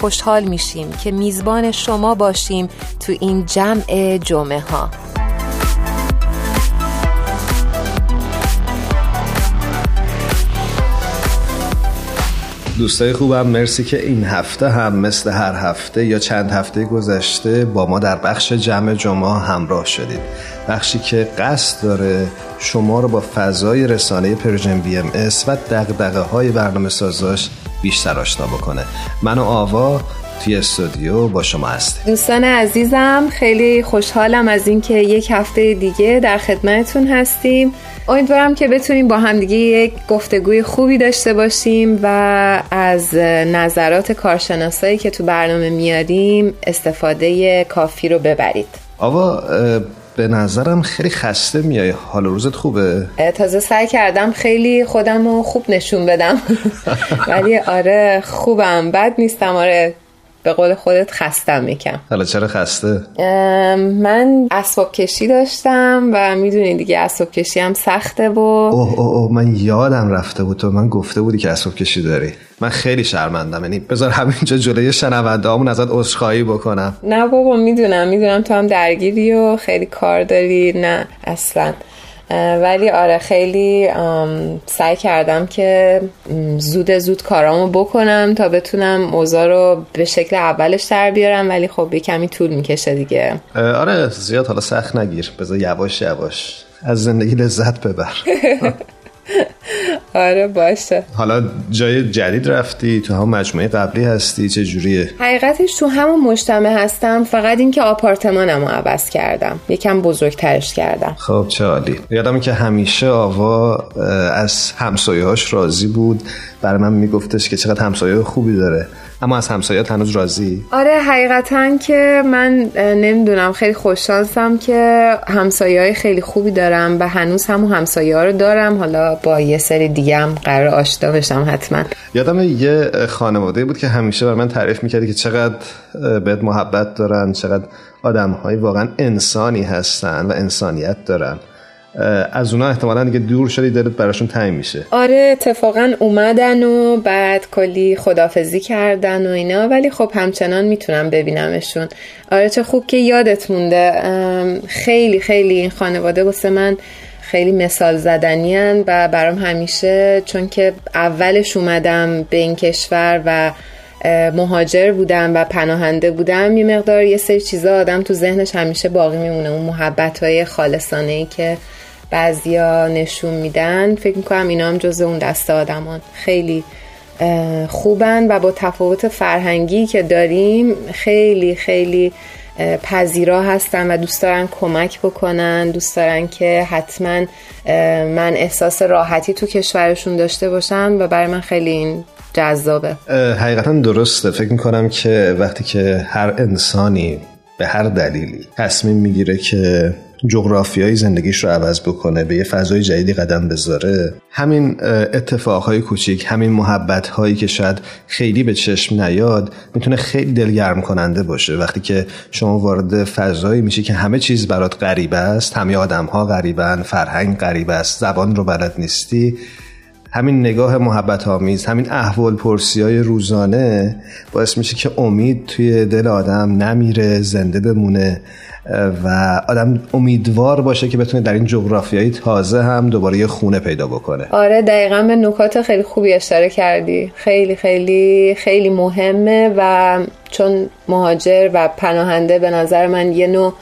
خوشحال میشیم که میزبان شما باشیم تو این جمع جمعه ها دوستای خوبم مرسی که این هفته هم مثل هر هفته یا چند هفته گذشته با ما در بخش جمع جمعه همراه شدید. بخشی که قصد داره شما رو با فضای رسانه Persian BMS و دغدغه های برنامه سازاش بیشتر آشنا بکنه. من و آوا توی استودیو با شما هستیم. دوستان عزیزم خیلی خوشحالم از اینکه یک هفته دیگه در خدمتتون هستیم. امیدوارم که بتونیم با همدیگه یک گفتگوی خوبی داشته باشیم و از نظرات کارشناسایی که تو برنامه میاریم استفاده کافی رو ببرید. آوا به نظرم خیلی خسته میای. حال روزت خوبه؟ تازه سعی کردم خیلی خودم رو خوب نشون بدم. ولی آره خوبم. بد نیستم. آره به قول خودت خستم میکم حالا چرا خسته؟ من اسباب کشی داشتم و می‌دونی دیگه اسباب کشی هم سخته و اوه اوه اوه من یادم رفته بود تو من گفته بودی که اسباب کشی داری. من خیلی شرمندم. یعنی بذار همینجا جلوی شنونده همون ازت عذرخواهی بکنم. نه بابا می‌دونم می‌دونم تو هم درگیری و خیلی کار داری. نه اصلا. ولی آره خیلی سعی کردم که زود زود کارامو بکنم تا بتونم اوضاع رو به شکل اولش در بیارم ولی خب یه کمی طول می‌کشه دیگه. آره زیاد حالا سخت نگیر. بذار یواش یواش از زندگی لذت ببر. آره باشه. حالا جای جدید رفتی؟ تو هم مجموعه قبلی هستی؟ چه جوریه؟ حقیقتش تو همون مجتمع هستم. فقط اینکه آپارتمانم رو عوض کردم. یکم بزرگترش کردم. خب چه عالی. یادم که همیشه آوا از همسایه‌هاش راضی بود. برای من میگفتش که چقدر همسایه خوبی داره. اما از همسایات هنوز راضی؟ آره حقیقتا که من نمی‌دونم خیلی خوششانسم که همسایه های خیلی خوبی دارم و هنوز همون همسایه ها رو دارم. حالا با یه سری دیگه هم قرار آشنا بشم حتما. یادم یه خانواده بود که همیشه بر من تعریف می‌کردی که چقدر بهت محبت دارن چقدر آدم واقعا انسانی هستن و انسانیت دارن. از اونا احتمالا دیگه دور شدی دلت براشون تنگ میشه. آره اتفاقا اومدن و بعد کلی خدافزی کردن و اینا ولی خب همچنان می‌تونم ببینمشون. آره چه خوب که یادت مونده. خیلی خیلی این خانواده واسه من خیلی مثال زدنیان و برام همیشه چون که اولش اومدم به این کشور و مهاجر بودم و پناهنده بودم یه مقدار یه سری چیزا آدم تو ذهنش همیشه باقی میمونه. اون محبت های خالصانه ای که بعضیا نشون میدن. فکر می‌کنم اینا هم جز اون دسته آدمان. خیلی خوبن و با تفاوت فرهنگی که داریم خیلی خیلی پذیرا هستن و دوست دارن کمک بکنن. دوست دارن که حتما من احساس راحتی تو کشورشون داشته باشم و برای من خیلی این جذابه. حقیقتا درسته. فکر می‌کنم که وقتی که هر انسانی به هر دلیلی تصمیم می‌گیره که جغرافیای زندگیش رو عوض بکنه به یه فضای جدیدی قدم بذاره. همین اتفاقهای کوچیک همین محبت هایی که شاید خیلی به چشم نیاد می‌تونه خیلی دلگرم کننده باشه. وقتی که شما وارد فضایی میشی که همه چیز برات غریب است همه آدم ها غریبن فرهنگ غریب است زبان رو بلد نیستی همین نگاه محبت آمیز همین احوال پرسی های روزانه باعث میشه که امید توی دل آدم نمیره زنده بمونه. و آدم امیدوار باشه که بتونه در این جغرافیایی تازه هم دوباره یه خونه پیدا بکنه. آره دقیقا به نکات خیلی خوبی اشاره کردی. خیلی خیلی خیلی مهمه و چون مهاجر و پناهنده به نظر من یه نوع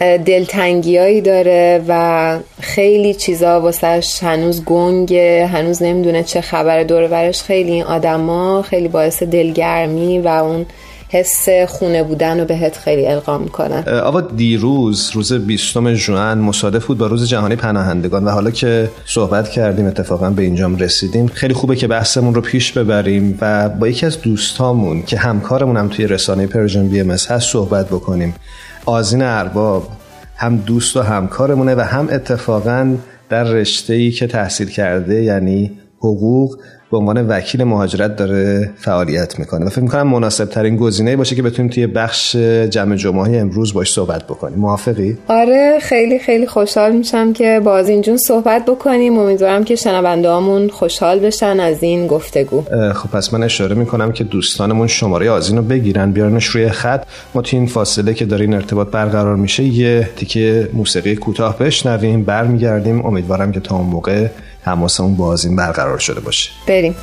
دلتنگیایی داره و خیلی چیزا واسهش هنوز گنگه هنوز نمی‌دونه چه خبر دور خیلی این آدما خیلی باعث دلگرمی و اون حس خونه بودن رو بهت خیلی القا می‌کنن آوا دیروز روز 20 ژوئن مصادف بود با روز جهانی پناهندگان و حالا که صحبت کردیم اتفاقا به اینجام رسیدیم خیلی خوبه که بحثمون رو پیش ببریم و با یکی از دوستامون که همکارمون هم توی رسانه Persian BM هست صحبت بکنیم. آذین ارباب هم دوست و همکارمونه و هم اتفاقا در رشته ای که تحصیل کرده یعنی حقوق به عنوان وکیل مهاجرت داره فعالیت می‌کنه. و فکر می‌کنم مناسب ترین گزینه باشه که بتونیم توی بخش جمع جمعه امروز باش صحبت بکنیم. موافقی؟ آره خیلی خیلی خوشحال میشم که باز اینجون صحبت بکنیم. امیدوارم که شنونده هامون خوشحال بشن از این گفتگو. خب پس من اشاره می‌کنم که دوستانمون شماره آزین رو بگیرن بیارنش روی خط. ما توی این فاصله که داره این ارتباط برقرار میشه یه تیکه موسیقی کوتاه بشنویم برمیگردیم. امیدوارم که تا اون موقع تماسمون با آزین برقرار شده باشه. بریم.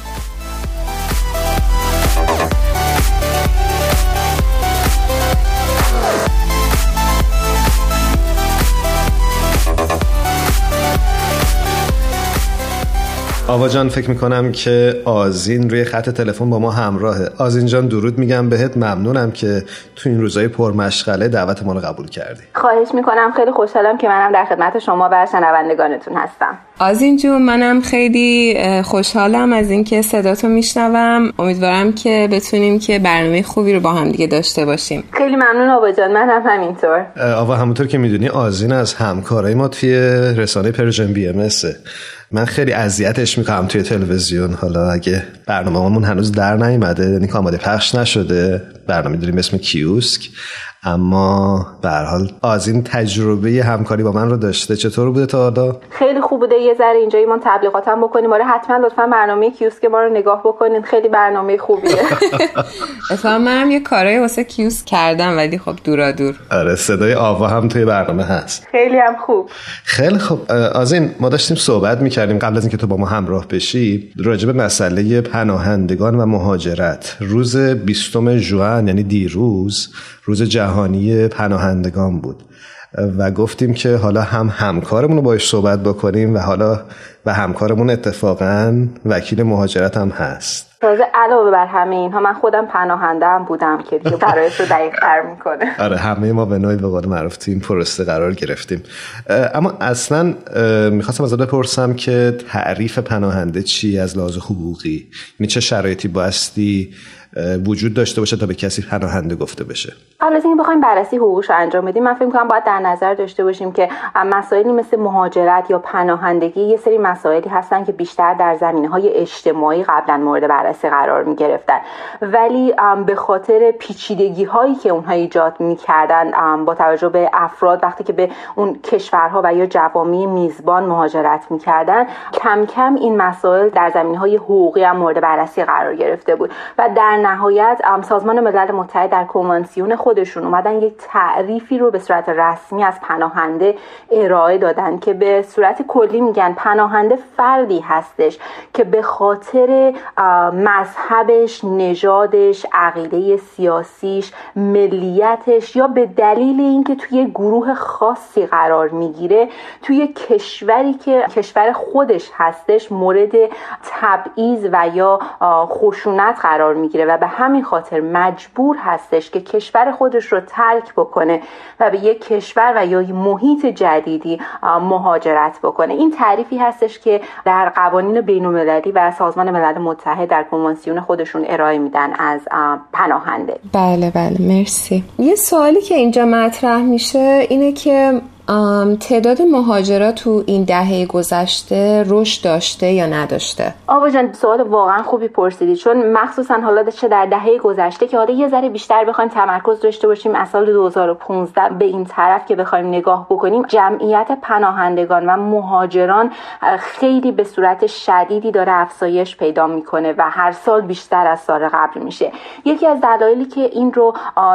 آوا جان فکر می‌کنم که آزین روی خط تلفن با ما همراهه. آزین جان درود میگم بهت. ممنونم که تو این روزای پرمشغله دعوت ما رو قبول کردی. خواهش می‌کنم. خیلی خوشحالم که منم در خدمت شما و شنوندگانتون هستم. آذین جون منم خیلی خوشحالم از اینکه صداتو میشنوم. امیدوارم که بتونیم که برنامه خوبی رو با هم دیگه داشته باشیم. خیلی ممنون آوا جان. من هم همینطور آوا همونطور که می‌دونی آذین از همکارای ما توی رسانه Persian BM من خیلی اذیتش می‌کنم توی تلویزیون. حالا اگه برنامه‌مون هنوز در نیومده یعنی آماده پخش نشده برنامه داریم اسم کیوسک. اما به حال از این تجربه همکاری با من رو داشته. چطور بوده تا حالا؟ خیلی خوب بوده. یه ذره اینجا ما تبلیغات هم بکنیم. آره حتما لطفا برنامه کیوسک ما رو نگاه بکنین. خیلی برنامه خوبیه. اتفاقا منم یه کارای واسه کیوس کردم ولی خب دورا دور. آره صدای آوا هم توی برنامه هست. خیلی هم خوب. خیلی خوب. از این ما داشتیم صحبت می‌کردیم قبل از اینکه تو با ما همراه بشی راجع به مسئله پناهندگان و مهاجرت. روز 20 ژوئن یعنی دیروز روز جهانی پناهندگان بود. و گفتیم که حالا هم همکارمون رو باش صحبت بکنیم و حالا و همکارمون اتفاقا وکیل مهاجرت هم هست. تازه علاوه بر همه اینها من خودم پناهنده هم بودم که دیگه برایش رو دقیق تر می‌کنه. آره همه ما به نوعی به قول معروف تو این پرسته قرار گرفتیم. اما اصلا می‌خواستم ازت بپرسم که تعریف پناهنده چی از لحاظ حقوقی؟ یعنی چه شرایطی بایستی وجود داشته باشه تا به کسی پناهنده گفته بشه. قبل از اینکه بخوایم بررسی حقوقش انجام بدیم من فکر می‌کنم باید در نظر داشته باشیم که مسائلی مثل مهاجرت یا پناهندگی یه سری مسائلی هستن که بیشتر در های اجتماعی قبلا مورد بررسی قرار می گرفتن ولی به خاطر پیچیدگی هایی که اونها ایجاد می‌کردن با توجه به افراد وقتی که به اون کشورها و یا جوامی میزبان مهاجرت می‌کردن کم کم این مسائل در زمین های حقوقی هم مورد بررسی قرار گرفته بود. و در نهایت سازمان ملل متحد در کنوانسیون خودشون اومدن یک تعریفی رو به صورت رسمی از پناهنده ارائه دادن که به صورت کلی میگن پناهنده فردی هستش که به خاطر مذهبش نژادش عقیده سیاسیش ملیتش یا به دلیل اینکه توی گروه خاصی قرار می‌گیره توی کشوری که کشور خودش هستش مورد تبعیض و یا خشونت قرار می‌گیره و به همین خاطر مجبور هستش که کشور خودش رو ترک بکنه و به یک کشور و یا محیط جدیدی مهاجرت بکنه. این تعریفی هستش که در قوانین بین المللی و سازمان ملل متحد در کنوانسیون خودشون ارائه میدن از پناهنده. بله بله. مرسی. یه سوالی که اینجا مطرح میشه اینه که تعداد مهاجرات تو این دهه گذشته رشد داشته یا نداشته؟ آوا جان سوال واقعا خوبی پرسیدی چون مخصوصا حالا چه در دهه گذشته که حالا یه ذره بیشتر بخوایم تمرکز داشته باشیم از سال 2015 به این طرف که بخوایم نگاه بکنیم جمعیت پناهندگان و مهاجران خیلی به صورت شدیدی داره افزایش پیدا می‌کنه و هر سال بیشتر از سال قبل میشه. یکی از دلایلی که این رو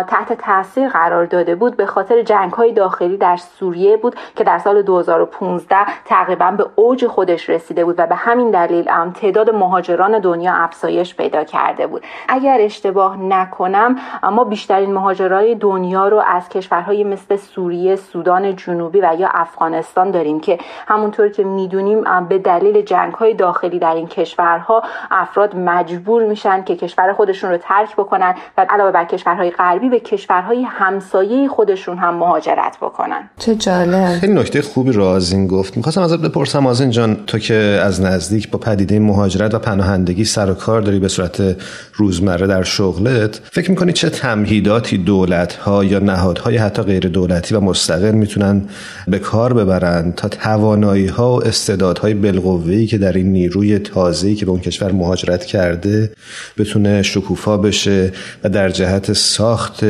تحت تاثیر قرار داده بود به خاطر جنگ های داخلی در سوریه سوریه بود که در سال 2015 تقریبا به اوج خودش رسیده بود و به همین دلیل تعداد مهاجران دنیا افزایش پیدا کرده بود. اگر اشتباه نکنم ما بیشترین مهاجرای دنیا رو از کشورهای مثل سوریه، سودان جنوبی و یا افغانستان داریم که همونطور که می‌دونیم به دلیل جنگ های داخلی در این کشورها افراد مجبور میشن که کشور خودشون رو ترک بکنن و علاوه بر کشورهای غربی به کشورهای همسایه خودشون هم مهاجرت بکنن. چه جالب خیلی نکته خوبی رو از این گفت. می‌خواستم ازت بپرسم از جان تو که از نزدیک با پدیده مهاجرت و پناهندگی سر و کار داری به صورت روزمره در شغلت فکر می‌کنی چه تمهیداتی دولت ها یا نهادهای حتی غیر دولتی و مستقل می‌تونن به کار ببرن تا توانایی ها و استعدادهای بالقوه که در این نیروی تازه‌ای که به اون کشور مهاجرت کرده بتونه شکوفا بشه و در جهت ساخت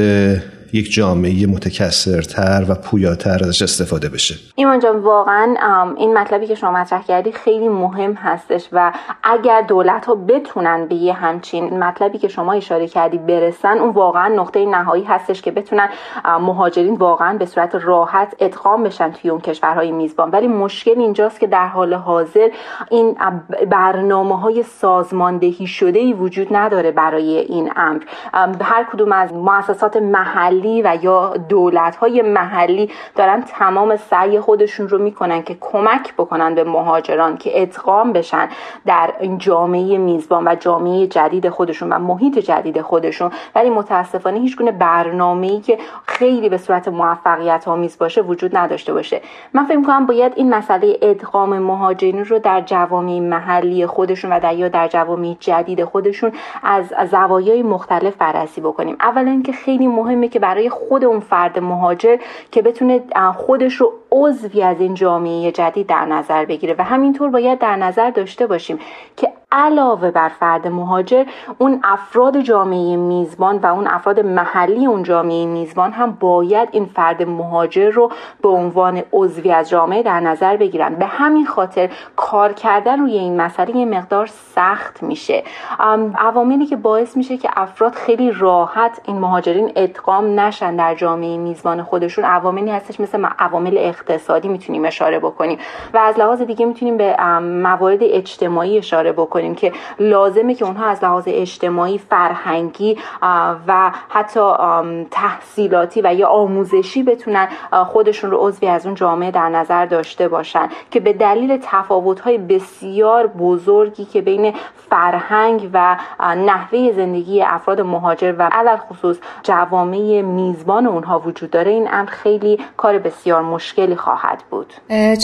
یک جامعه متکثرتر و پویاتر ازش استفاده بشه. ایمان جان واقعا این مطلبی که شما مطرح کردی خیلی مهم هستش و اگر دولت ها بتونن به یه همچین مطلبی که شما اشاره کردی برسن اون واقعا نقطه نهایی هستش که بتونن مهاجرین واقعا به صورت راحت ادغام بشن توی اون کشورهای میزبان. ولی مشکل اینجاست که در حال حاضر این برنامه های سازماندهی شده ای وجود نداره برای این امر. هر کدوم از مؤسسات محلی محلی و یا دولت های محلی دارن تمام سعی خودشون رو می‌کنن که کمک بکنن به مهاجران که ادغام بشن در جامعه میزبان و جامعه جدید خودشون و محیط جدید خودشون. ولی متاسفانه هیچ گونه برنامه‌ای که خیلی به صورت موفقیت آمیز باشه وجود نداشته باشه. من فکر می‌کنم باید این مسئله ادغام مهاجرین رو در جوامع محلی خودشون و در یا در جوامع جدید خودشون از زوایای مختلف بررسی بکنیم. اولا اینکه خیلی مهمه که برای خود اون فرد مهاجر که بتونه خودش رو عضوی از این جامعه جدید در نظر بگیره. و همینطور باید در نظر داشته باشیم که علاوه بر فرد مهاجر اون افراد جامعه میزبان و اون افراد محلی اون جامعه میزبان هم باید این فرد مهاجر رو به عنوان عضوی از جامعه در نظر بگیرن. به همین خاطر کار کردن روی این مسئله یه مقدار سخت میشه. عواملی که باعث میشه که افراد خیلی راحت این مهاجرین ادغام نشن در جامعه میزبان خودشون عواملی هستش مثل عوامل اقتصادی می‌تونیم اشاره بکنیم و از لحاظ دیگه می‌تونیم به موارد اجتماعی اشاره بکنیم. که لازمه که اونها از لحاظ اجتماعی فرهنگی و حتی تحصیلاتی و یا آموزشی بتونن خودشون رو عضوی از اون جامعه در نظر داشته باشن که به دلیل تفاوت‌های بسیار بزرگی که بین فرهنگ و نحوه زندگی افراد مهاجر و علل خصوص جوامع میزبان اونها وجود داره این امر خیلی کار بسیار مشکلی خواهد بود.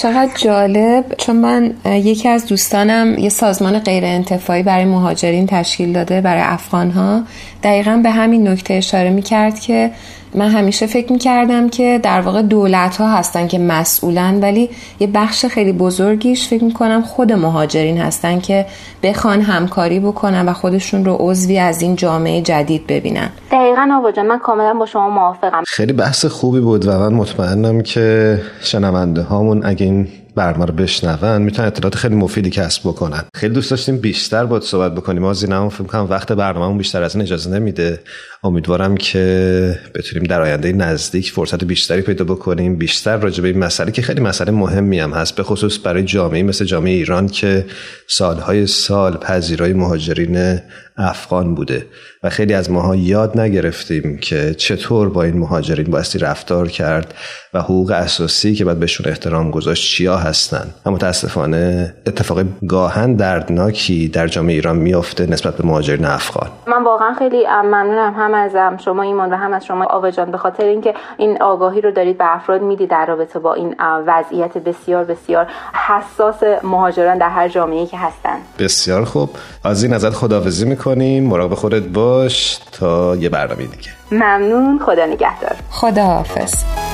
چقدر جالب. چون من یکی از دوستانم یه سازمان غیر انتفاعی برای مهاجرین تشکیل داده برای افغان ها دقیقا به همین نکته اشاره می کرد که من همیشه فکر می کردم که در واقع دولت ها هستن که مسئولن ولی یه بخش خیلی بزرگیش فکر می کنم خود مهاجرین هستن که بخوان همکاری بکنن و خودشون رو عضوی از این جامعه جدید ببینن. دقیقا آواجه من کاملا با شما موافقم. خیلی بحث خوبی بود و من مطمئنم که شنونده هامون اگه این برنامه رو بشنون می‌تونن اطلاعات خیلی مفیدی کسب بکنن. خیلی دوست داشتیم بیشتر باید صحبت بکنیم. ما زینمون فکر کنم وقت برنامه‌مون بیشتر از این اجازه نمیده. امیدوارم که بتونیم در آینده نزدیک فرصت بیشتری پیدا بکنیم. بیشتر راجع به این مسئله که خیلی مسئله مهمی هم هست به خصوص برای جامعه مثل جامعه ایران که سالهای سال پذیرای مهاجرین افغان بوده. و خیلی از ماها یاد نگرفتیم که چطور با این مهاجرین بایستی رفتار کرد و حقوق اساسی که باید بهشون احترام گذاشت چیا هستن. و متاسفانه اتفاق گاهن دردناکی در جامعه ایران میافته نسبت به مهاجرین افغان. من واقعا خیلی ممنونم هم از شما ایمان و هم از شما آوجان به خاطر اینکه این آگاهی رو دارید به افراد می‌دید در رابطه با این وضعیت بسیار بسیار حساس مهاجران در هر جامعه که هستن. بسیار خوب. از این ازت خداحافظی می‌کنیم. مراقب خودت باش تا یه برنامه دیگه. ممنون. خدا نگهدار. خداحافظ.